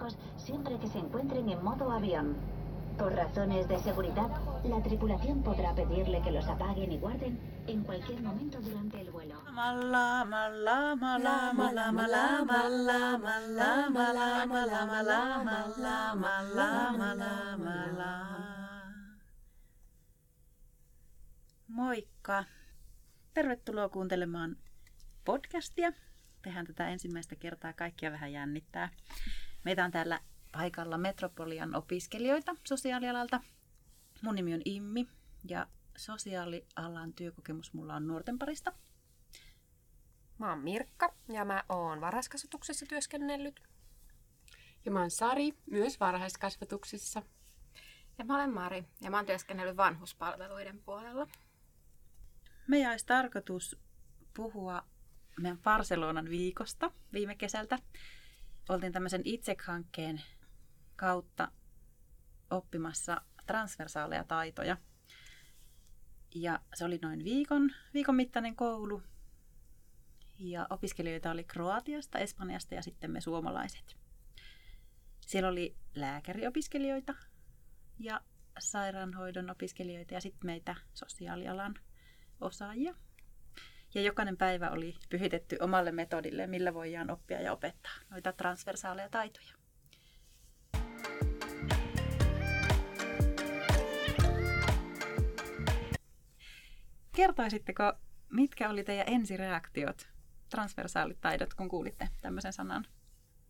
electrónicos siempre que se encuentren en modo avión. Por razones de seguridad, la tripulación podrá pedirle que los apaguen y guarden en cualquier momento durante el vuelo. Moikka! Tervetuloa kuuntelemaan podcastia. Tehän tätä ensimmäistä kertaa, kaikkia vähän jännittää. Meitä on täällä paikalla Metropolian opiskelijoita sosiaalialalta. Mun nimi on Immi ja sosiaalialan työkokemus mulla on nuorten parista. Mä oon Mirkka ja mä oon varhaiskasvatuksessa työskennellyt. Ja mä oon Sari, myös varhaiskasvatuksessa. Ja mä olen Mari ja mä oon työskennellyt vanhuspalveluiden puolella. Meidän olisi tarkoitus puhua meidän Barcelonan viikosta viime kesältä. Oltiin tämmöisen ITSEC-hankkeen kautta oppimassa transversaaleja taitoja. Ja se oli noin viikon, viikon mittainen koulu. Ja opiskelijoita oli Kroatiasta, Espanjasta ja sitten me suomalaiset. Siellä oli lääkäriopiskelijoita ja sairaanhoidon opiskelijoita ja sitten meitä sosiaalialan osaajia. Ja jokainen päivä oli pyhitetty omalle metodille, millä voidaan oppia ja opettaa noita transversaaleja taitoja. Kertoisitteko, mitkä oli teidän ensireaktiot, transversaalit taidot, kun kuulitte tämmöisen sanan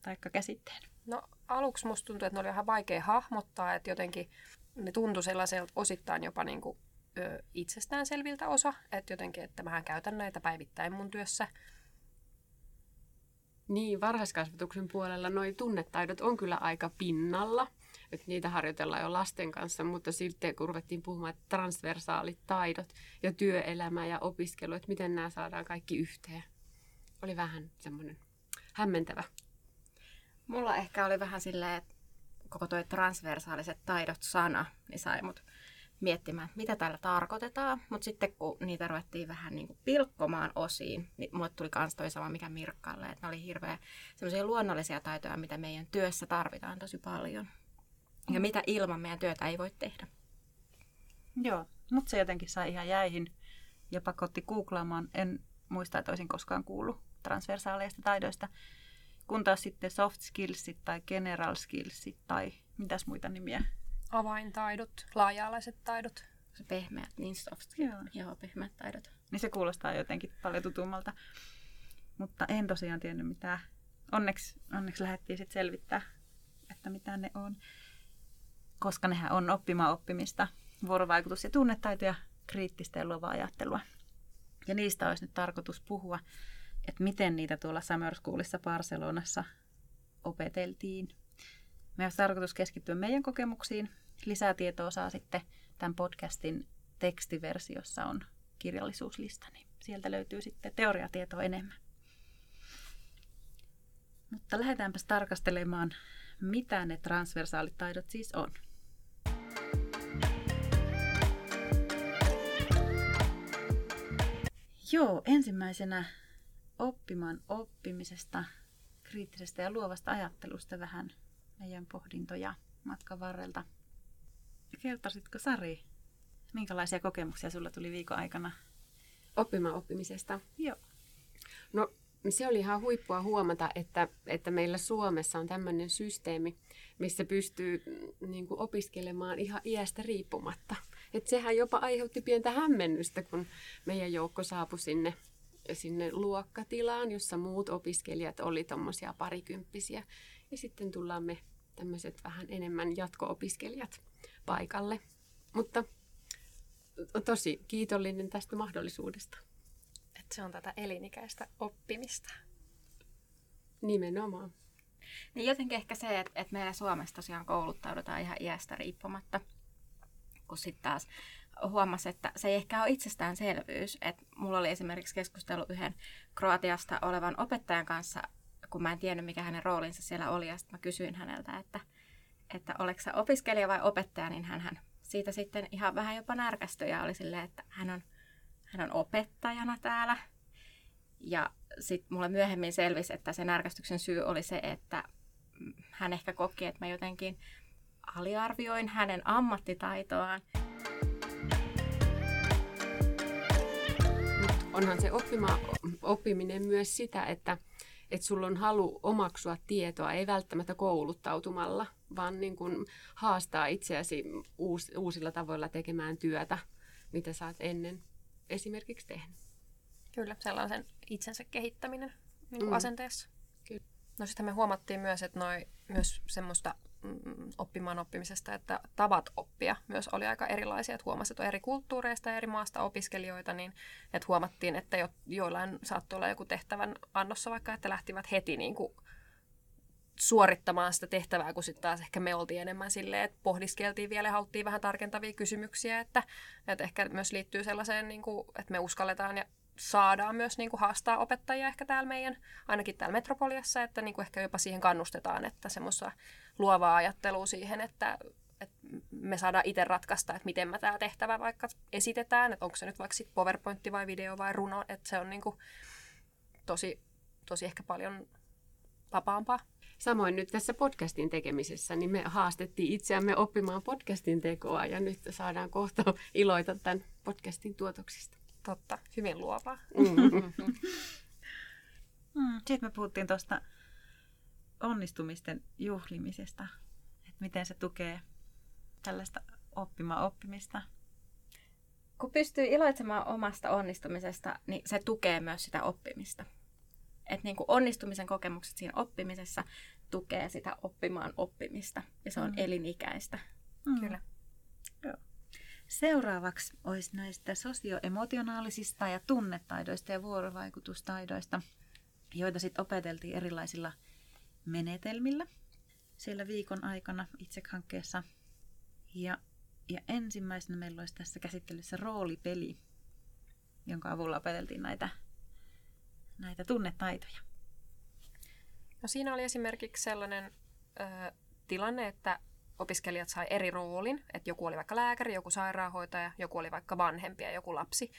tai käsitteen? No aluksi musta tuntui, että ne oli ihan vaikea hahmottaa, että jotenkin ne tuntui sellaiselta osittain jopa niin kuin ö, itsestäänselviltä osa, että jotenkin, että mähän käytän näitä päivittäin mun työssä. Niin, varhaiskasvatuksen puolella nuo tunnetaidot on kyllä aika pinnalla, että niitä harjoitellaan jo lasten kanssa, mutta sitten kun ruvettiin puhumaan että transversaalit taidot ja työelämä ja opiskelu, että miten nämä saadaan kaikki yhteen, oli vähän semmoinen hämmentävä. Mulla ehkä oli vähän silleen, että koko tuo transversaaliset taidot sana, niin sai mut miettimään, että mitä täällä tarkoitetaan. Mutta sitten kun niitä ruvettiin vähän niin kuin pilkkomaan osiin, niin mulle tuli myös toi sama mikä Mirkkalle, että ne oli hirveän semmoisia luonnollisia taitoja, mitä meidän työssä tarvitaan tosi paljon. Ja mm. mitä ilman meidän työtä ei voi tehdä. Joo, mutta se jotenkin sai ihan jäihin ja pakotti googlaamaan. En muista, että olisin koskaan kuullut transversaaleista taidoista. Kun taas sitten soft skillsit tai general skillsit tai mitäs muita nimiä Avaintaidot, laaja-alaiset taidot. Se pehmeät, niin soft Joo. Joo, pehmeät taidot. Niin se kuulostaa jotenkin paljon tutummalta. Mutta en tosiaan tiennyt mitään. Onneksi, onneksi lähdettiin sitten selvittää, että mitä ne on. Koska nehän on oppimaan oppimista, vuorovaikutus- ja tunnetaitoja, kriittistä ja luovaa ajattelua. Ja niistä olisi nyt tarkoitus puhua, että miten niitä tuolla Summer Schoolissa Barcelonassa opeteltiin. Me olisi tarkoitus keskittyä meidän kokemuksiin. Lisää tietoa saa sitten tämän podcastin tekstiversiossa on kirjallisuuslista, niin sieltä löytyy sitten teoriatietoa enemmän. Mutta lähdetäänpäs tarkastelemaan, mitä ne transversaalit taidot siis on. Joo, ensimmäisenä oppimaan oppimisesta, kriittisestä ja luovasta ajattelusta vähän meidän pohdintoja matkan varrelta. Kertoisitko Sari, minkälaisia kokemuksia sulla tuli viikon aikana? Oppimaan oppimisesta? Joo. No se oli ihan huippua huomata, että, että meillä Suomessa on tämmöinen systeemi, missä pystyy mm, niin kuin opiskelemaan ihan iästä riippumatta. Et sehän jopa aiheutti pientä hämmennystä, kun meidän joukko saapui sinne, sinne luokkatilaan, jossa muut opiskelijat oli tuommoisia parikymppisiä. Ja sitten tullaan me tämmöiset vähän enemmän jatko-opiskelijat paikalle. Mutta tosi kiitollinen tästä mahdollisuudesta. Että se on tätä elinikäistä oppimista. Nimenomaan. Niin jotenkin ehkä se, että, että meillä Suomessa tosiaan kouluttaudutaan ihan iästä riippumatta, kun sitten taas huomasi, että se ei ehkä ole itsestäänselvyys. Että mulla oli esimerkiksi keskustelu yhden Kroatiasta olevan opettajan kanssa kun mä en tiennyt, mikä hänen roolinsa siellä oli. Ja sitten mä kysyin häneltä, että, että oletko sä opiskelija vai opettaja, niin hän, hän siitä sitten ihan vähän jopa närkästyi ja oli silleen, että hän on, hän on opettajana täällä. Ja sitten mulle myöhemmin selvisi, että se närkästyksen syy oli se, että hän ehkä koki, että mä jotenkin aliarvioin hänen ammattitaitoaan. onhan se oppima, oppiminen myös sitä, että, että sulla on halu omaksua tietoa, ei välttämättä kouluttautumalla, vaan niin kuin haastaa itseäsi uus, uusilla tavoilla tekemään työtä, mitä sä oot ennen esimerkiksi tehnyt. Kyllä, sellaisen itsensä kehittäminen niin kuin mm. asenteessa. Kyllä. No sitten me huomattiin myös, että noi, myös semmoista mm, oppimaan oppimisesta, että tavat oppia myös oli aika erilaisia. Että huomasi, että eri kulttuureista ja eri maasta opiskelijoita, niin että huomattiin, että jo, joillain saattoi olla joku tehtävän annossa vaikka, että lähtivät heti niin kuin suorittamaan sitä tehtävää, kun sitten taas ehkä me oltiin enemmän silleen, että pohdiskeltiin vielä ja haluttiin vähän tarkentavia kysymyksiä, että, että ehkä myös liittyy sellaiseen, niin kuin, että me uskalletaan ja saadaan myös niin kuin haastaa opettajia ehkä täällä meidän, ainakin täällä Metropoliassa, että niin kuin ehkä jopa siihen kannustetaan, että semmoista luovaa ajattelua siihen, että, että me saadaan itse ratkaista, että miten mä tämä tehtävä vaikka esitetään, että onko se nyt vaikka sit PowerPoint vai video vai runo, että se on niin kuin tosi, tosi ehkä paljon vapaampaa. Samoin nyt tässä podcastin tekemisessä, niin me haastettiin itseämme oppimaan podcastin tekoa ja nyt saadaan kohta iloita tämän podcastin tuotoksista. Totta, hyvin luovaa. Mm. Mm. Sitten me puhuttiin tuosta onnistumisten juhlimisesta, että miten se tukee tällaista oppimaa oppimista. Kun pystyy iloitsemaan omasta onnistumisesta, niin se tukee myös sitä oppimista. Että niin onnistumisen kokemukset siinä oppimisessa tukee sitä oppimaan oppimista. Ja se on mm. elinikäistä. Mm. Kyllä. Joo. Seuraavaksi olisi näistä sosioemotionaalisista ja tunnetaidoista ja vuorovaikutustaidoista, joita sitten opeteltiin erilaisilla menetelmillä siellä viikon aikana itse-hankkeessa. Ja, ja ensimmäisenä meillä olisi tässä käsittelyssä roolipeli, jonka avulla opeteltiin näitä, näitä tunnetaitoja. No siinä oli esimerkiksi sellainen ö, tilanne, että opiskelijat sai eri roolin, että joku oli vaikka lääkäri, joku sairaanhoitaja, joku oli vaikka vanhempi ja joku lapsi.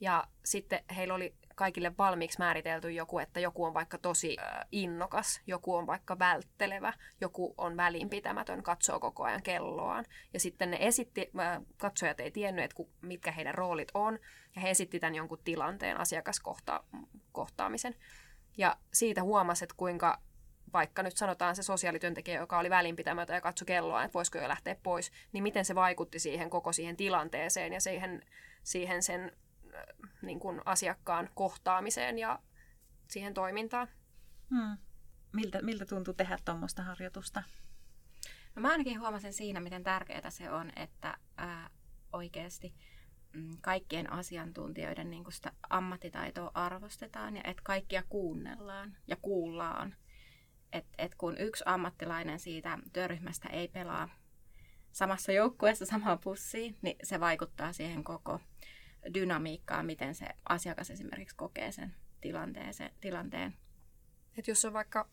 Ja sitten heillä oli kaikille valmiiksi määritelty joku, että joku on vaikka tosi innokas, joku on vaikka välttelevä, joku on välinpitämätön, katsoo koko ajan kelloaan. Ja sitten ne esitti, katsojat ei tiennyt, että mitkä heidän roolit on, ja he esitti tämän jonkun tilanteen asiakaskohtaamisen. Ja siitä huomasi, että kuinka vaikka nyt sanotaan se sosiaalityöntekijä, joka oli välinpitämätön ja katsoi kelloa, että voisiko jo lähteä pois, niin miten se vaikutti siihen koko siihen tilanteeseen ja siihen, siihen sen niin kuin asiakkaan kohtaamiseen ja siihen toimintaan. Hmm. Miltä, miltä tuntui tehdä tuommoista harjoitusta? No mä ainakin huomasin siinä, miten tärkeää se on, että ää, oikeasti mm, kaikkien asiantuntijoiden niin sitä ammattitaitoa arvostetaan ja että kaikkia kuunnellaan ja kuullaan että et kun yksi ammattilainen siitä työryhmästä ei pelaa samassa joukkueessa samaan pussiin, niin se vaikuttaa siihen koko dynamiikkaan, miten se asiakas esimerkiksi kokee sen tilanteen. Et jos on vaikka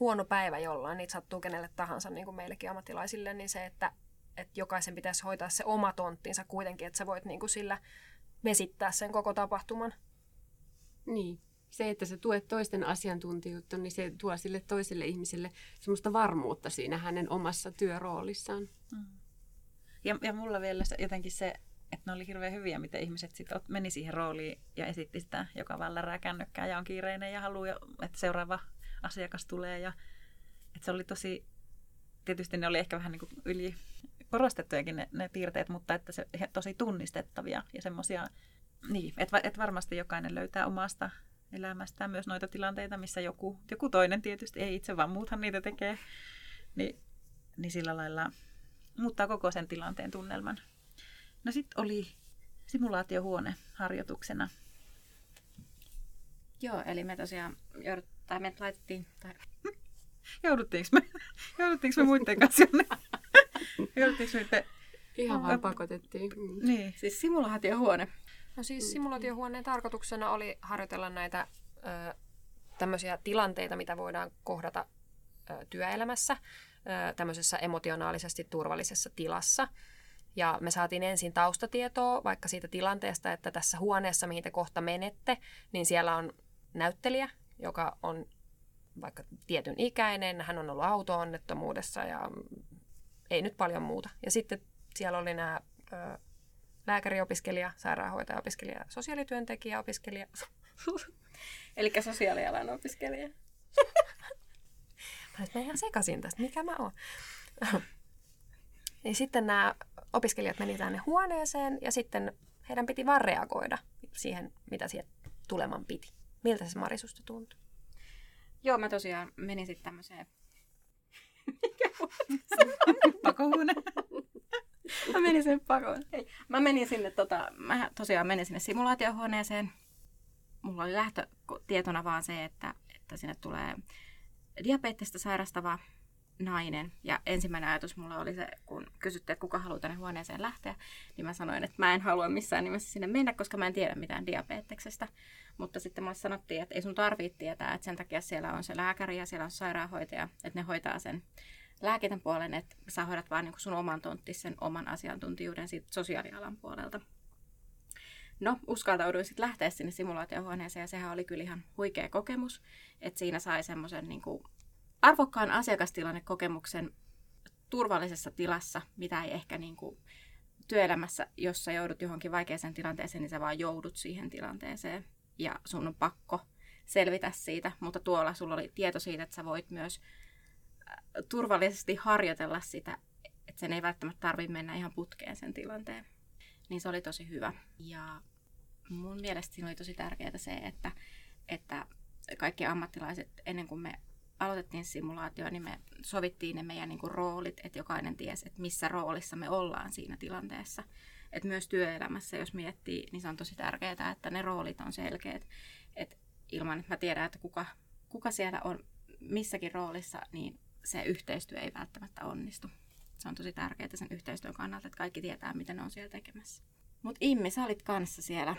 huono päivä jollain, niin sattuu kenelle tahansa, niin kuin meillekin ammattilaisille, niin se, että, että jokaisen pitäisi hoitaa se oma tonttinsa kuitenkin, että sä voit niin kuin sillä vesittää sen koko tapahtuman. Niin, se, että sä tuet toisten asiantuntijuutta, niin se tuo sille toiselle ihmiselle semmoista varmuutta siinä hänen omassa työroolissaan. Mm. Ja, ja mulla vielä se, jotenkin se, että ne oli hirveän hyviä, miten ihmiset sitten meni siihen rooliin ja esitti sitä, joka vaan lärää kännykkää ja on kiireinen ja haluaa, että seuraava asiakas tulee. Ja, että se oli tosi, tietysti ne oli ehkä vähän niin kuin yli korostettujakin ne, ne piirteet, mutta että se tosi tunnistettavia ja semmoisia, niin, että, että varmasti jokainen löytää omasta elämästään myös noita tilanteita, missä joku, joku toinen tietysti, ei itse vaan muuthan niitä tekee, niin, niin sillä lailla muuttaa koko sen tilanteen tunnelman. No sitten oli simulaatiohuone harjoituksena. Joo, eli me tosiaan joudut, tai me laitettiin... Tai... Jouduttiinko me, jouduttiinko me muiden kanssa jonne? Jouduttiinko me. Ihan vaan pakotettiin. Niin. Siis simulaatiohuone. No siis mm. simulaatiohuoneen tarkoituksena oli harjoitella näitä ö, tämmöisiä tilanteita, mitä voidaan kohdata ö, työelämässä ö, tämmöisessä emotionaalisesti turvallisessa tilassa. Ja me saatiin ensin taustatietoa vaikka siitä tilanteesta, että tässä huoneessa, mihin te kohta menette, niin siellä on näyttelijä, joka on vaikka tietyn ikäinen, hän on ollut auto-onnettomuudessa ja ei nyt paljon muuta. Ja sitten siellä oli nämä ö, lääkäriopiskelija, sairaanhoitaja-opiskelija, sosiaalityöntekijä-opiskelija. Eli sosiaalialan opiskelija. Mä ihan sekaisin tästä, mikä mä oon. Niin sitten nämä opiskelijat meni tänne huoneeseen ja sitten heidän piti vaan reagoida siihen, mitä siihen tuleman piti. Miltä se Marisusta tuntui? Joo, mä tosiaan menin sitten tämmöiseen... Pakohuone. mä menin sinne pakoon. Ei, mä menin sinne, tota, mä tosiaan menin sinne simulaatiohuoneeseen. Mulla oli lähtötietona vaan se, että, että sinne tulee diabetesta sairastava nainen. Ja ensimmäinen ajatus mulla oli se, kun kysyttiin, että kuka haluaa tänne huoneeseen lähteä, niin mä sanoin, että mä en halua missään nimessä sinne mennä, koska mä en tiedä mitään diabeteksestä. Mutta sitten mulle sanottiin, että ei sun tarvitse tietää, että sen takia siellä on se lääkäri ja siellä on sairaanhoitaja, että ne hoitaa sen lääkitän puolen, että sä hoidat vaan niin sun oman tontti, sen oman asiantuntijuuden siitä sosiaalialan puolelta. No, uskaltauduin sitten lähteä sinne simulaatiohuoneeseen ja sehän oli kyllä ihan huikea kokemus, että siinä sai semmoisen niin arvokkaan asiakastilannekokemuksen turvallisessa tilassa, mitä ei ehkä niin kuin työelämässä, jossa joudut johonkin vaikeaseen tilanteeseen, niin sä vaan joudut siihen tilanteeseen ja sun on pakko selvitä siitä, mutta tuolla sulla oli tieto siitä, että sä voit myös äh, turvallisesti harjoitella sitä, että sen ei välttämättä tarvitse mennä ihan putkeen sen tilanteen. Niin se oli tosi hyvä. Ja mun mielestä siinä oli tosi tärkeää se, että, että kaikki ammattilaiset, ennen kuin me aloitettiin simulaatio, niin me sovittiin ne meidän niin kuin, roolit, että jokainen tiesi, että missä roolissa me ollaan siinä tilanteessa. Et myös työelämässä, jos miettii, niin se on tosi tärkeää, että ne roolit on selkeät. Et ilman, että mä tiedän, että kuka, kuka siellä on missäkin roolissa, niin se yhteistyö ei välttämättä onnistu. Se on tosi tärkeää sen yhteistyön kannalta, että kaikki tietää, mitä ne on siellä tekemässä. Mutta Immi, sä olit kanssa siellä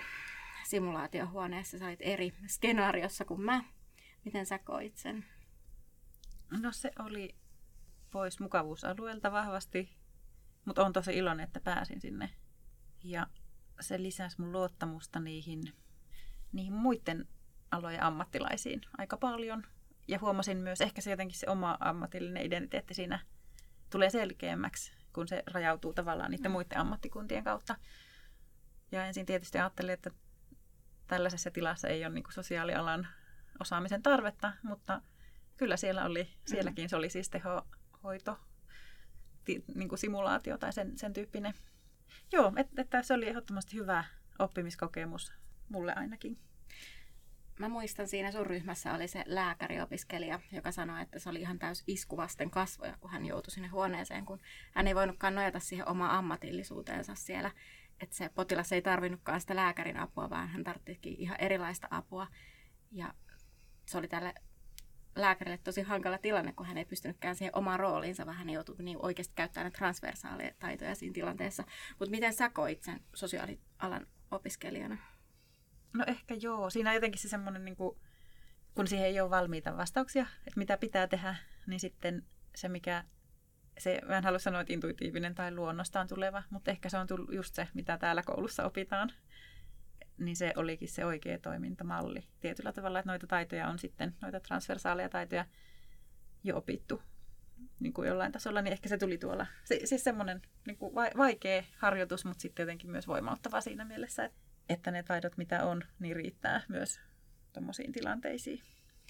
simulaatiohuoneessa, sä olit eri skenaariossa kuin mä. Miten sä koit sen? No se oli pois mukavuusalueelta vahvasti, mutta on tosi iloinen, että pääsin sinne. Ja se lisäsi mun luottamusta niihin, niihin muiden alojen ammattilaisiin aika paljon. Ja huomasin myös, ehkä se jotenkin se oma ammatillinen identiteetti siinä tulee selkeämmäksi, kun se rajautuu tavallaan niiden mm. muiden ammattikuntien kautta. Ja ensin tietysti ajattelin, että tällaisessa tilassa ei ole niin sosiaalialan osaamisen tarvetta, mutta kyllä siellä oli, sielläkin se oli siis tehohoito, ti, niin kuin simulaatio tai sen, sen tyyppinen. Joo, että, että se oli ehdottomasti hyvä oppimiskokemus mulle ainakin. Mä muistan siinä sun ryhmässä oli se lääkäriopiskelija, joka sanoi, että se oli ihan täys iskuvasten kasvoja, kun hän joutui sinne huoneeseen, kun hän ei voinutkaan nojata siihen omaan ammatillisuuteensa siellä. Että se potilas ei tarvinnutkaan sitä lääkärin apua, vaan hän tarvitsikin ihan erilaista apua. Ja se oli tälle lääkärille tosi hankala tilanne, kun hän ei pystynytkään siihen omaan rooliinsa, vaan hän joutui niin oikeasti käyttämään transversaaleja taitoja siinä tilanteessa. Mutta miten sä koit sen sosiaalialan opiskelijana? No ehkä joo. Siinä on jotenkin se semmoinen, niin kun siihen ei ole valmiita vastauksia, että mitä pitää tehdä, niin sitten se, mikä se, mä en halua sanoa, että intuitiivinen tai luonnostaan tuleva, mutta ehkä se on tullut just se, mitä täällä koulussa opitaan niin se olikin se oikea toimintamalli tietyllä tavalla, että noita taitoja on sitten, noita transversaaleja taitoja jo opittu niin kuin jollain tasolla, niin ehkä se tuli tuolla. Se, siis semmoinen niin kuin vaikea harjoitus, mutta sitten jotenkin myös voimauttava siinä mielessä, että, että ne taidot, mitä on, niin riittää myös tuommoisiin tilanteisiin.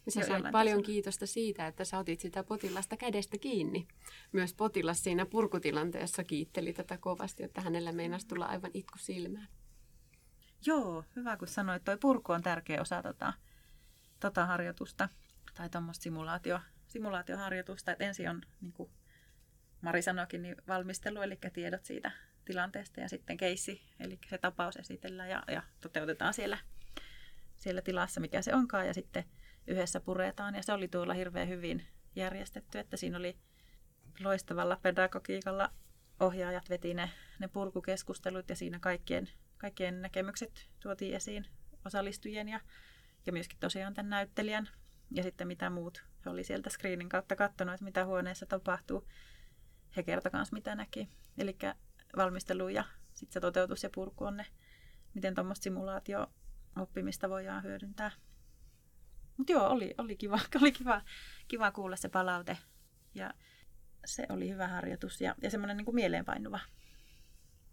Sä sait paljon tasolla. kiitosta siitä, että sä otit sitä potilasta kädestä kiinni. Myös potilas siinä purkutilanteessa kiitteli tätä kovasti, että hänellä meinasi tulla aivan itku silmään. Joo, hyvä kun sanoit. Toi purku on tärkeä osa tota, tota harjoitusta tai tuommoista simulaatio, simulaatioharjoitusta. Et ensin on, niin kuin Mari sanoikin, niin valmistelu, eli tiedot siitä tilanteesta ja sitten keissi, eli se tapaus esitellään ja, ja toteutetaan siellä, siellä tilassa, mikä se onkaan, ja sitten yhdessä puretaan. Ja se oli tuolla hirveän hyvin järjestetty, että siinä oli loistavalla pedagogiikalla ohjaajat veti ne, ne purkukeskustelut ja siinä kaikkien kaikkien näkemykset tuotiin esiin osallistujien ja, ja myöskin tosiaan tämän näyttelijän ja sitten mitä muut. He oli sieltä screenin kautta katsonut, että mitä huoneessa tapahtuu. He kertoivat myös, mitä näki. Eli valmistelu ja sitten se toteutus ja purku on ne, miten tuommoista simulaatio-oppimista voidaan hyödyntää. Mutta joo, oli, oli, kiva, oli kiva, kiva kuulla se palaute. Ja se oli hyvä harjoitus ja, ja semmoinen niin mieleenpainuva.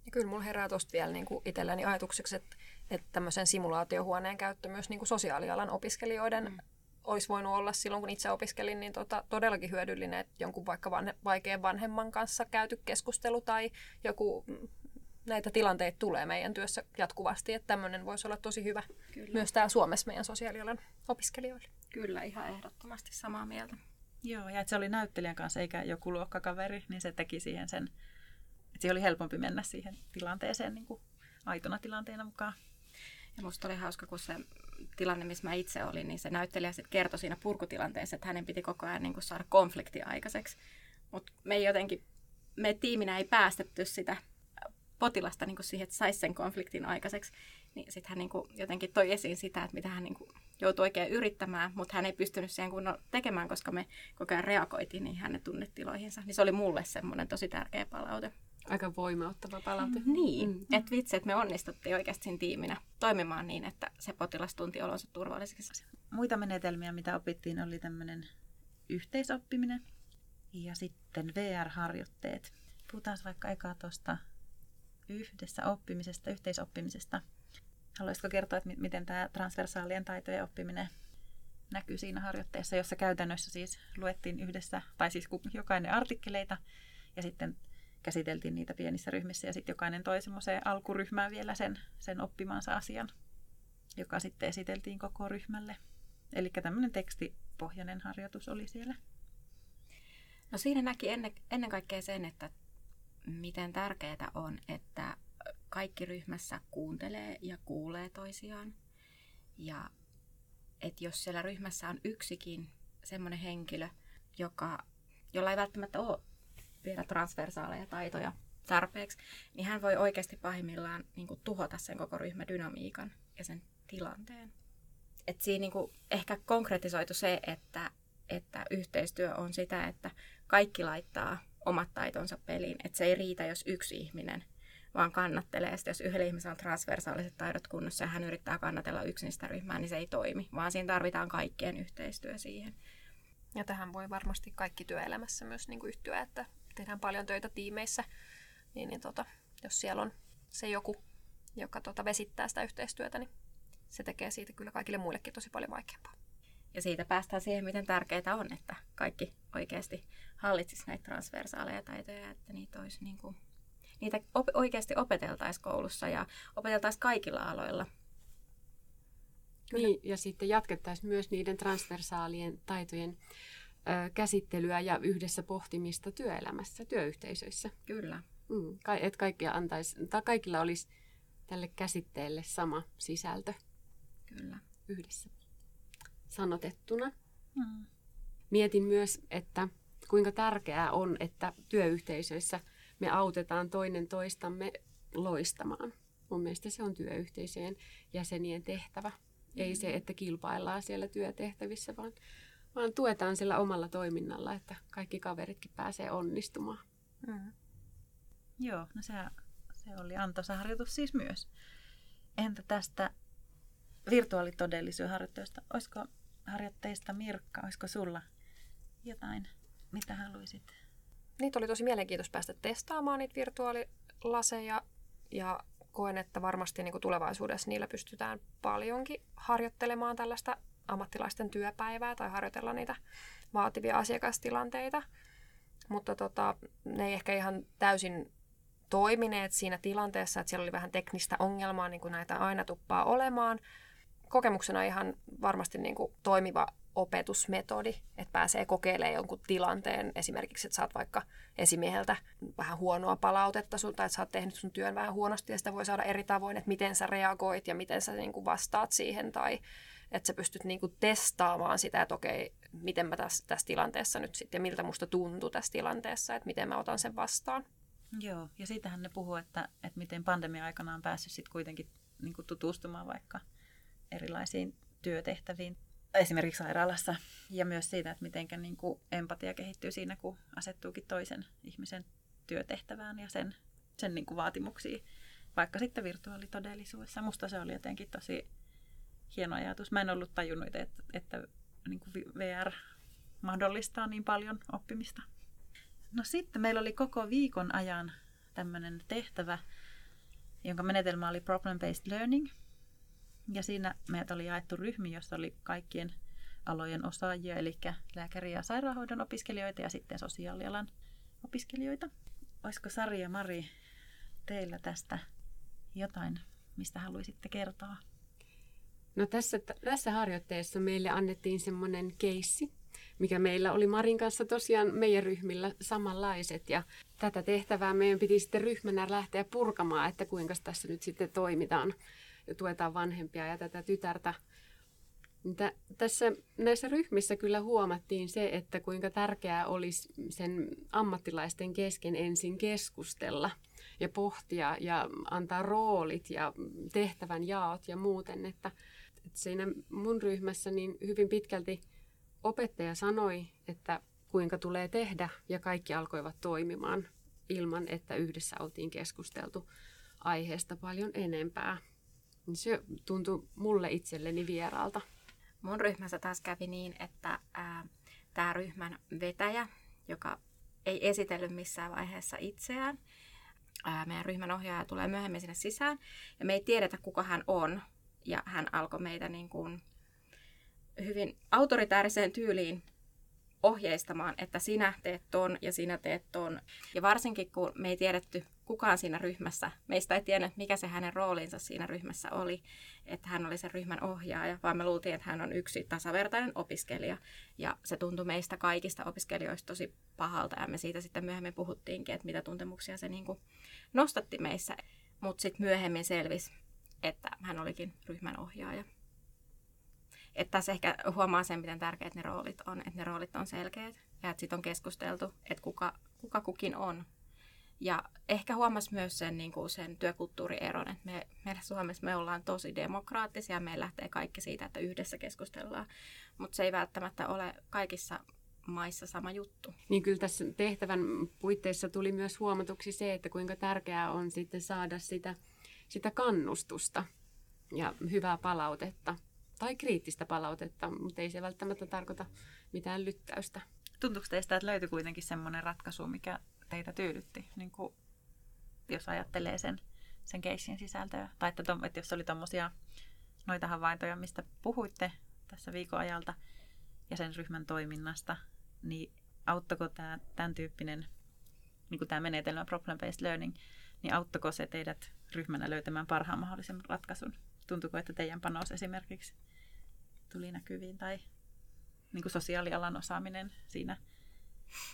Ja kyllä mulla herää tuosta vielä niin kuin itselläni ajatukseksi, että, että tämmöisen simulaatiohuoneen käyttö myös niin kuin sosiaalialan opiskelijoiden mm. olisi voinut olla silloin, kun itse opiskelin, niin tota, todellakin hyödyllinen, että jonkun vaikka vanhe, vaikean vanhemman kanssa käyty keskustelu tai joku mm, näitä tilanteita tulee meidän työssä jatkuvasti, että tämmöinen voisi olla tosi hyvä Kyllä. myös täällä Suomessa meidän sosiaalialan opiskelijoille. Kyllä, ihan ehdottomasti samaa mieltä. Joo, ja että se oli näyttelijän kanssa eikä joku luokkakaveri, niin se teki siihen sen, siihen oli helpompi mennä siihen tilanteeseen niin kuin aitona tilanteena mukaan. Ja musta oli hauska, kun se tilanne, missä mä itse olin, niin se näyttelijä sitten kertoi siinä purkutilanteessa, että hänen piti koko ajan niin kuin saada konflikti aikaiseksi. Mutta me ei jotenkin, me tiiminä ei päästetty sitä potilasta niin kuin siihen, että saisi sen konfliktin aikaiseksi. Niin sitten hän niin kuin jotenkin toi esiin sitä, että mitä hän niin kuin joutui oikein yrittämään, mutta hän ei pystynyt siihen kunnolla tekemään, koska me koko ajan reagoitiin niin hänen tunnetiloihinsa. Niin se oli mulle semmoinen tosi tärkeä palaute. Aika voimauttava palaute. Mm, niin, mm. että vitsi, että me onnistuttiin oikeasti siinä tiiminä toimimaan niin, että se potilas tunti olonsa turvalliseksi. Muita menetelmiä, mitä opittiin, oli tämmöinen yhteisoppiminen ja sitten VR-harjoitteet. Puhutaan vaikka eka tuosta yhdessä oppimisesta, yhteisoppimisesta. Haluaisitko kertoa, että miten tämä transversaalien taitojen oppiminen näkyy siinä harjoitteessa, jossa käytännössä siis luettiin yhdessä, tai siis jokainen artikkeleita, ja sitten käsiteltiin niitä pienissä ryhmissä, ja sitten jokainen toi semmoiseen alkuryhmään vielä sen, sen oppimansa asian, joka sitten esiteltiin koko ryhmälle. Eli tämmöinen tekstipohjainen harjoitus oli siellä. No siinä näki ennen, ennen kaikkea sen, että miten tärkeää on, että kaikki ryhmässä kuuntelee ja kuulee toisiaan. Ja että jos siellä ryhmässä on yksikin semmoinen henkilö, joka, jolla ei välttämättä ole vielä transversaaleja taitoja tarpeeksi, niin hän voi oikeasti pahimmillaan niin kuin, tuhota sen koko ryhmädynamiikan ja sen tilanteen. Et siinä niin kuin, ehkä konkretisoitu se, että, että yhteistyö on sitä, että kaikki laittaa omat taitonsa peliin. Että se ei riitä, jos yksi ihminen vaan kannattelee. Sitten jos yhdellä ihmisellä on transversaaliset taidot kunnossa ja hän yrittää kannatella yksin sitä ryhmää, niin se ei toimi, vaan siinä tarvitaan kaikkien yhteistyö siihen. Ja tähän voi varmasti kaikki työelämässä myös niin kuin yhtyä, että tehdään paljon töitä tiimeissä, niin, niin tota, jos siellä on se joku, joka tota, vesittää sitä yhteistyötä, niin se tekee siitä kyllä kaikille muillekin tosi paljon vaikeampaa. Ja siitä päästään siihen, miten tärkeää on, että kaikki oikeasti hallitsisi näitä transversaaleja taitoja, että niitä, olisi niin kuin, niitä op- oikeasti opeteltaisiin koulussa ja opeteltaisiin kaikilla aloilla. Kyllä. Niin, ja sitten jatkettaisiin myös niiden transversaalien taitojen käsittelyä ja yhdessä pohtimista työelämässä, työyhteisöissä. Kyllä. Mm, että kaikkia antaisi, tai kaikilla olisi tälle käsitteelle sama sisältö. Kyllä. Yhdessä sanotettuna. Mm. Mietin myös, että kuinka tärkeää on, että työyhteisöissä me autetaan toinen toistamme loistamaan. Mun mielestä se on työyhteisöjen jäsenien tehtävä. Mm. Ei se, että kilpaillaan siellä työtehtävissä, vaan, vaan tuetaan sillä omalla toiminnalla, että kaikki kaveritkin pääsee onnistumaan. Mm. Joo, no se, se oli antoisa harjoitus siis myös. Entä tästä virtuaalitodellisuuden harjoitteesta? Olisiko harjoitteista Mirkka, olisiko sulla jotain, mitä haluaisit? Niitä oli tosi mielenkiintoista päästä testaamaan niitä virtuaalilaseja ja koen, että varmasti niin kuin tulevaisuudessa niillä pystytään paljonkin harjoittelemaan tällaista ammattilaisten työpäivää tai harjoitella niitä vaativia asiakastilanteita. Mutta tota, ne ei ehkä ihan täysin toimineet siinä tilanteessa, että siellä oli vähän teknistä ongelmaa, niin kuin näitä aina tuppaa olemaan kokemuksena ihan varmasti niin kuin toimiva opetusmetodi, että pääsee kokeilemaan jonkun tilanteen, esimerkiksi, että saat vaikka esimieheltä vähän huonoa palautetta sun, tai että sä oot tehnyt sun työn vähän huonosti, ja sitä voi saada eri tavoin, että miten sä reagoit ja miten sä niin kuin vastaat siihen, tai että sä pystyt niin kuin testaamaan sitä, että okei, miten mä tässä, tässä tilanteessa nyt sitten, miltä musta tuntuu tässä tilanteessa, että miten mä otan sen vastaan. Joo, ja siitähän ne puhuu, että, että miten pandemia-aikana on päässyt sitten kuitenkin niin kuin tutustumaan vaikka erilaisiin työtehtäviin, esimerkiksi sairaalassa, ja myös siitä, että miten niin empatia kehittyy siinä, kun asettuukin toisen ihmisen työtehtävään ja sen, sen niin kuin vaatimuksiin, vaikka sitten virtuaalitodellisuudessa. Musta se oli jotenkin tosi hieno ajatus. Mä en ollut tajunnut, että, että niin kuin VR mahdollistaa niin paljon oppimista. No sitten meillä oli koko viikon ajan tämmöinen tehtävä, jonka menetelmä oli problem-based learning. Ja siinä meitä oli jaettu ryhmi, jossa oli kaikkien alojen osaajia, eli lääkäri- ja sairaanhoidon opiskelijoita ja sitten sosiaalialan opiskelijoita. Olisiko Sari ja Mari teillä tästä jotain, mistä haluaisitte kertoa? No tässä, tässä harjoitteessa meille annettiin semmoinen keissi, mikä meillä oli Marin kanssa tosiaan meidän ryhmillä samanlaiset. Ja tätä tehtävää meidän piti sitten ryhmänä lähteä purkamaan, että kuinka tässä nyt sitten toimitaan ja tuetaan vanhempia ja tätä tytärtä. Tässä näissä ryhmissä kyllä huomattiin se, että kuinka tärkeää olisi sen ammattilaisten kesken ensin keskustella ja pohtia ja antaa roolit ja tehtävän jaot ja muuten. Että, että siinä mun ryhmässä niin hyvin pitkälti opettaja sanoi, että kuinka tulee tehdä ja kaikki alkoivat toimimaan ilman, että yhdessä oltiin keskusteltu aiheesta paljon enempää. Se tuntui mulle itselleni vieraalta. Mun ryhmässä taas kävi niin, että tämä ryhmän vetäjä, joka ei esitellyt missään vaiheessa itseään, ää, meidän ryhmän ohjaaja tulee myöhemmin sinne sisään, ja me ei tiedetä, kuka hän on, ja hän alkoi meitä niin kuin hyvin autoritaariseen tyyliin ohjeistamaan, että sinä teet ton ja sinä teet ton. Ja varsinkin kun me ei tiedetty kukaan siinä ryhmässä, meistä ei tiennyt mikä se hänen roolinsa siinä ryhmässä oli, että hän oli sen ryhmän ohjaaja, vaan me luultiin, että hän on yksi tasavertainen opiskelija. Ja se tuntui meistä kaikista opiskelijoista tosi pahalta ja me siitä sitten myöhemmin puhuttiinkin, että mitä tuntemuksia se niin kuin nostatti meissä. Mutta sitten myöhemmin selvisi, että hän olikin ryhmän ohjaaja. Että tässä ehkä huomaa sen, miten tärkeät ne roolit on, että ne roolit on selkeät ja että sitten on keskusteltu, että kuka, kuka kukin on. Ja ehkä huomasi myös sen, niin kuin sen työkulttuurieron, että me, meillä Suomessa me ollaan tosi demokraattisia, me lähtee kaikki siitä, että yhdessä keskustellaan, mutta se ei välttämättä ole kaikissa maissa sama juttu. Niin kyllä tässä tehtävän puitteissa tuli myös huomatuksi se, että kuinka tärkeää on sitten saada sitä, sitä kannustusta ja hyvää palautetta tai kriittistä palautetta, mutta ei se välttämättä tarkoita mitään lyttäystä. Tuntuuko teistä, että löytyi kuitenkin semmoinen ratkaisu, mikä teitä tyydytti, niin kuin, jos ajattelee sen, sen keissin sisältöä? Tai että, to, että jos oli tuommoisia noita havaintoja, mistä puhuitte tässä viikon ajalta ja sen ryhmän toiminnasta, niin auttako tämä, tämän tyyppinen niin kuin tämä menetelmä problem-based learning, niin auttako se teidät ryhmänä löytämään parhaan mahdollisen ratkaisun? Tuntuuko, että teidän panos esimerkiksi tuli näkyviin tai niin kuin sosiaalialan osaaminen siinä,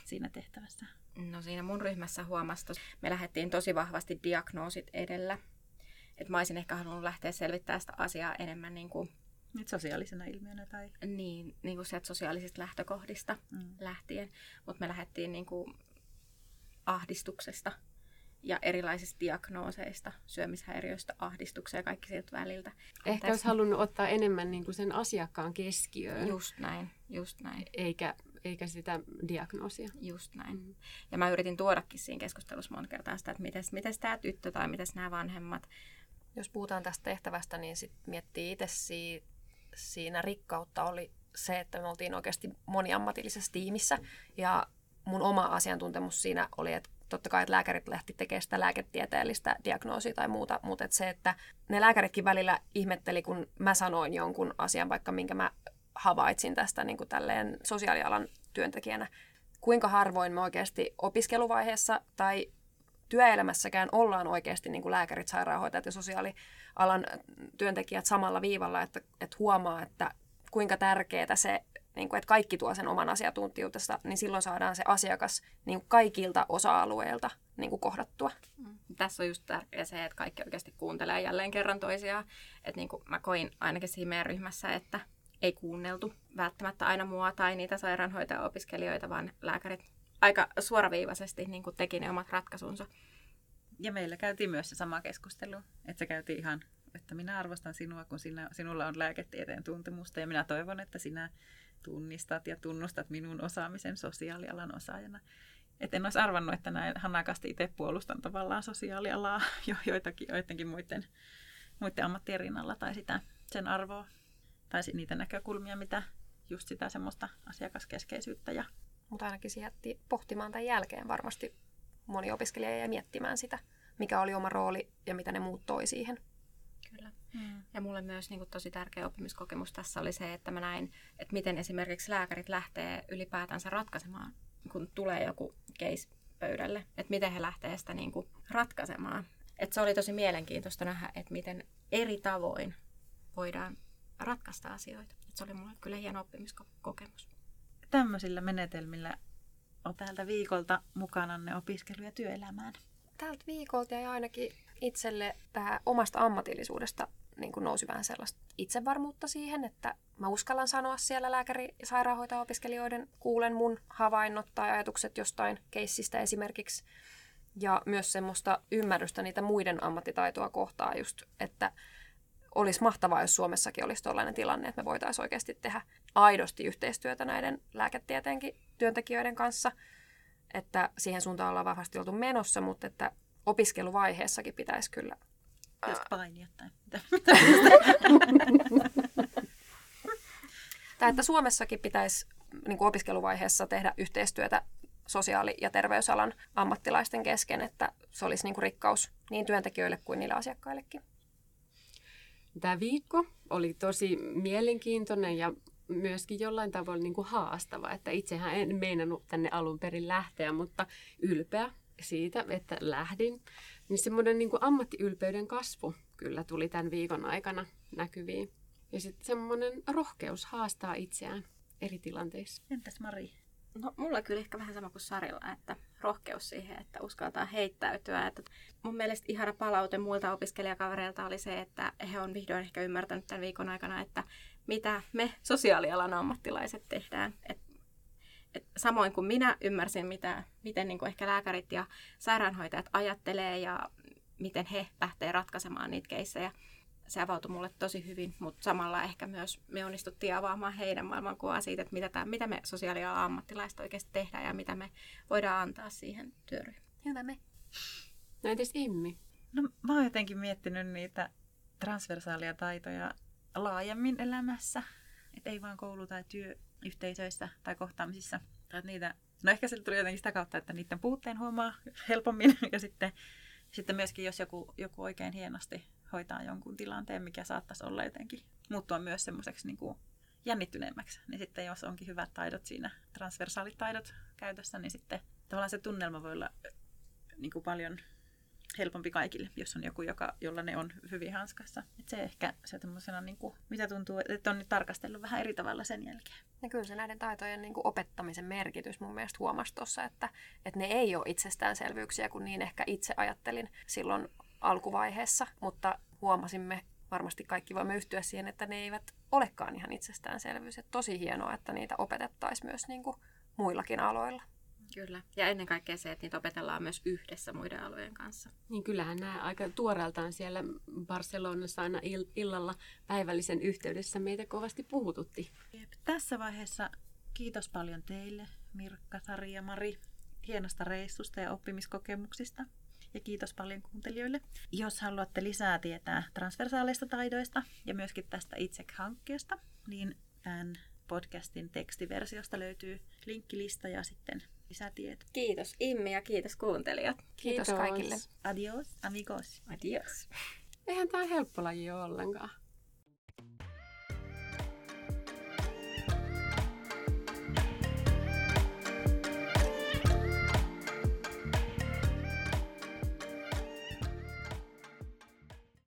siinä tehtävässä? No siinä mun ryhmässä huomasi, me lähdettiin tosi vahvasti diagnoosit edellä. Että mä olisin ehkä halunnut lähteä selvittämään sitä asiaa enemmän niin kuin, Nyt sosiaalisena ilmiönä tai? Niin, niin kuin sieltä sosiaalisista lähtökohdista mm. lähtien. Mutta me lähdettiin niin kuin ahdistuksesta ja erilaisista diagnooseista, syömishäiriöistä, ahdistukseen ja kaikki sieltä väliltä. Ehkä Täs... olisi halunnut ottaa enemmän niin kuin sen asiakkaan keskiöön. Just näin, just näin. Eikä, eikä sitä diagnoosia. Just näin. Mm. Ja mä yritin tuodakin siinä keskustelussa monta kertaa sitä, että miten tämä tyttö tai miten nämä vanhemmat. Jos puhutaan tästä tehtävästä, niin sit miettii itse siinä rikkautta oli se, että me oltiin oikeasti moniammatillisessa tiimissä ja mun oma asiantuntemus siinä oli, että totta kai, että lääkärit lähti tekemään sitä lääketieteellistä diagnoosia tai muuta, mutta että se, että ne lääkäritkin välillä ihmetteli, kun mä sanoin jonkun asian, vaikka minkä mä havaitsin tästä niin kuin tälleen sosiaalialan työntekijänä, kuinka harvoin me oikeasti opiskeluvaiheessa tai työelämässäkään ollaan oikeasti niin kuin lääkärit, sairaanhoitajat ja sosiaalialan työntekijät samalla viivalla, että, että huomaa, että kuinka tärkeää se niin kuin, että kaikki tuo sen oman asiantuntijuudesta, niin silloin saadaan se asiakas niin kuin kaikilta osa-alueilta niin kuin kohdattua. Mm. Tässä on just tärkeää se, että kaikki oikeasti kuuntelee jälleen kerran toisiaan. Että niin kuin mä koin ainakin siinä meidän ryhmässä, että ei kuunneltu välttämättä aina mua tai niitä sairaanhoitaja-opiskelijoita, vaan lääkärit aika suoraviivaisesti niin kuin teki ne omat ratkaisunsa. Ja meillä käytiin myös se sama keskustelu, että se käytiin ihan, että minä arvostan sinua, kun sinä, sinulla on lääketieteen tuntemusta ja minä toivon, että sinä tunnistat ja tunnustat minun osaamisen sosiaalialan osaajana. Et en olisi arvannut, että näin hanakasti itse puolustan tavallaan sosiaalialaa jo joitakin, joidenkin muiden, muiden ammattien rinnalla tai sitä, sen arvoa. tai niitä näkökulmia, mitä just sitä semmoista asiakaskeskeisyyttä. Ja... Mutta ainakin se jätti pohtimaan tämän jälkeen varmasti moni opiskelija ja miettimään sitä, mikä oli oma rooli ja mitä ne muut toi siihen. Mm. Ja mulle myös niin kuin, tosi tärkeä oppimiskokemus tässä oli se, että mä näin, että miten esimerkiksi lääkärit lähtee ylipäätänsä ratkaisemaan, kun tulee joku case pöydälle, että miten he lähtee sitä niin kuin, ratkaisemaan. Et se oli tosi mielenkiintoista nähdä, että miten eri tavoin voidaan ratkaista asioita. Et se oli mulle kyllä hieno oppimiskokemus. Tämmöisillä menetelmillä on täältä viikolta mukananne opiskelu- ja työelämään? Tältä viikolta ja ainakin itselle tähän omasta ammatillisuudesta niin kuin nousi vähän sellaista itsevarmuutta siihen, että mä uskallan sanoa siellä lääkäri- ja sairaanhoitaja-opiskelijoiden kuulen mun havainnot tai ajatukset jostain keissistä esimerkiksi. Ja myös semmoista ymmärrystä niitä muiden ammattitaitoa kohtaa just, että olisi mahtavaa, jos Suomessakin olisi tällainen tilanne, että me voitaisiin oikeasti tehdä aidosti yhteistyötä näiden lääketieteenkin työntekijöiden kanssa. Että siihen suuntaan ollaan vahvasti oltu menossa, mutta että opiskeluvaiheessakin pitäisi kyllä... Just painia tai tai että Suomessakin pitäisi niin kuin opiskeluvaiheessa tehdä yhteistyötä sosiaali- ja terveysalan ammattilaisten kesken, että se olisi niin kuin rikkaus niin työntekijöille kuin niille asiakkaillekin. Tämä viikko oli tosi mielenkiintoinen ja myöskin jollain tavoin niin kuin haastava. Että itsehän en meinannut tänne alun perin lähteä, mutta ylpeä siitä, että lähdin. Niin semmoinen niin kuin ammattiylpeyden kasvu kyllä tuli tämän viikon aikana näkyviin. Ja sitten semmoinen rohkeus haastaa itseään eri tilanteissa. Entäs Mari? No, mulla kyllä ehkä vähän sama kuin Sarilla, että rohkeus siihen, että uskaltaa heittäytyä. Että mun mielestä ihana palaute muilta opiskelijakavereilta oli se, että he on vihdoin ehkä ymmärtänyt tämän viikon aikana, että mitä me sosiaalialan ammattilaiset tehdään. Et, et samoin kuin minä ymmärsin, mitä, miten niin kuin ehkä lääkärit ja sairaanhoitajat ajattelee ja miten he lähtee ratkaisemaan niitä keissejä se avautui mulle tosi hyvin, mutta samalla ehkä myös me onnistuttiin avaamaan heidän maailmankuvaa siitä, että mitä, tämä, mitä me sosiaalialan ammattilaiset oikeasti tehdään ja mitä me voidaan antaa siihen työryhmään. Hyvä me. No entäs Immi? No mä oon jotenkin miettinyt niitä transversaalia taitoja laajemmin elämässä. Että ei vaan koulu- tai työyhteisöissä tai kohtaamisissa. Tai niitä, no ehkä se tuli jotenkin sitä kautta, että niiden puutteen huomaa helpommin. Ja sitten, sitten myöskin, jos joku, joku oikein hienosti hoitaa jonkun tilanteen, mikä saattaisi olla jotenkin muuttua myös semmoiseksi niin kuin jännittyneemmäksi. Niin sitten jos onkin hyvät taidot siinä, transversaalit taidot käytössä, niin sitten tavallaan se tunnelma voi olla niin kuin paljon helpompi kaikille, jos on joku, joka, jolla ne on hyvin hanskassa. Et se ehkä se niin kuin, mitä tuntuu, että on nyt tarkastellut vähän eri tavalla sen jälkeen. Ja kyllä se näiden taitojen niin kuin opettamisen merkitys mun mielestä huomasi tuossa, että, että ne ei ole itsestäänselvyyksiä, kun niin ehkä itse ajattelin silloin alkuvaiheessa, mutta huomasimme, varmasti kaikki voimme yhtyä siihen, että ne eivät olekaan ihan itsestäänselvyys. Että tosi hienoa, että niitä opetettaisiin myös niin kuin muillakin aloilla. Kyllä. Ja ennen kaikkea se, että niitä opetellaan myös yhdessä muiden alojen kanssa. Niin kyllähän nämä aika tuoreeltaan siellä Barcelonassa aina ill- illalla päivällisen yhteydessä meitä kovasti puhututti. Tässä vaiheessa kiitos paljon teille, Mirkka, Sari ja Mari, hienosta reissusta ja oppimiskokemuksista ja kiitos paljon kuuntelijoille. Jos haluatte lisää tietää transversaaleista taidoista ja myöskin tästä itse-hankkeesta, niin tämän podcastin tekstiversiosta löytyy linkkilista ja sitten lisätietoja. Kiitos Immi ja kiitos kuuntelijat. Kiitos, kiitos kaikille. Adios, amigos. Adios. Eihän tämä helppo laji ole ollenkaan.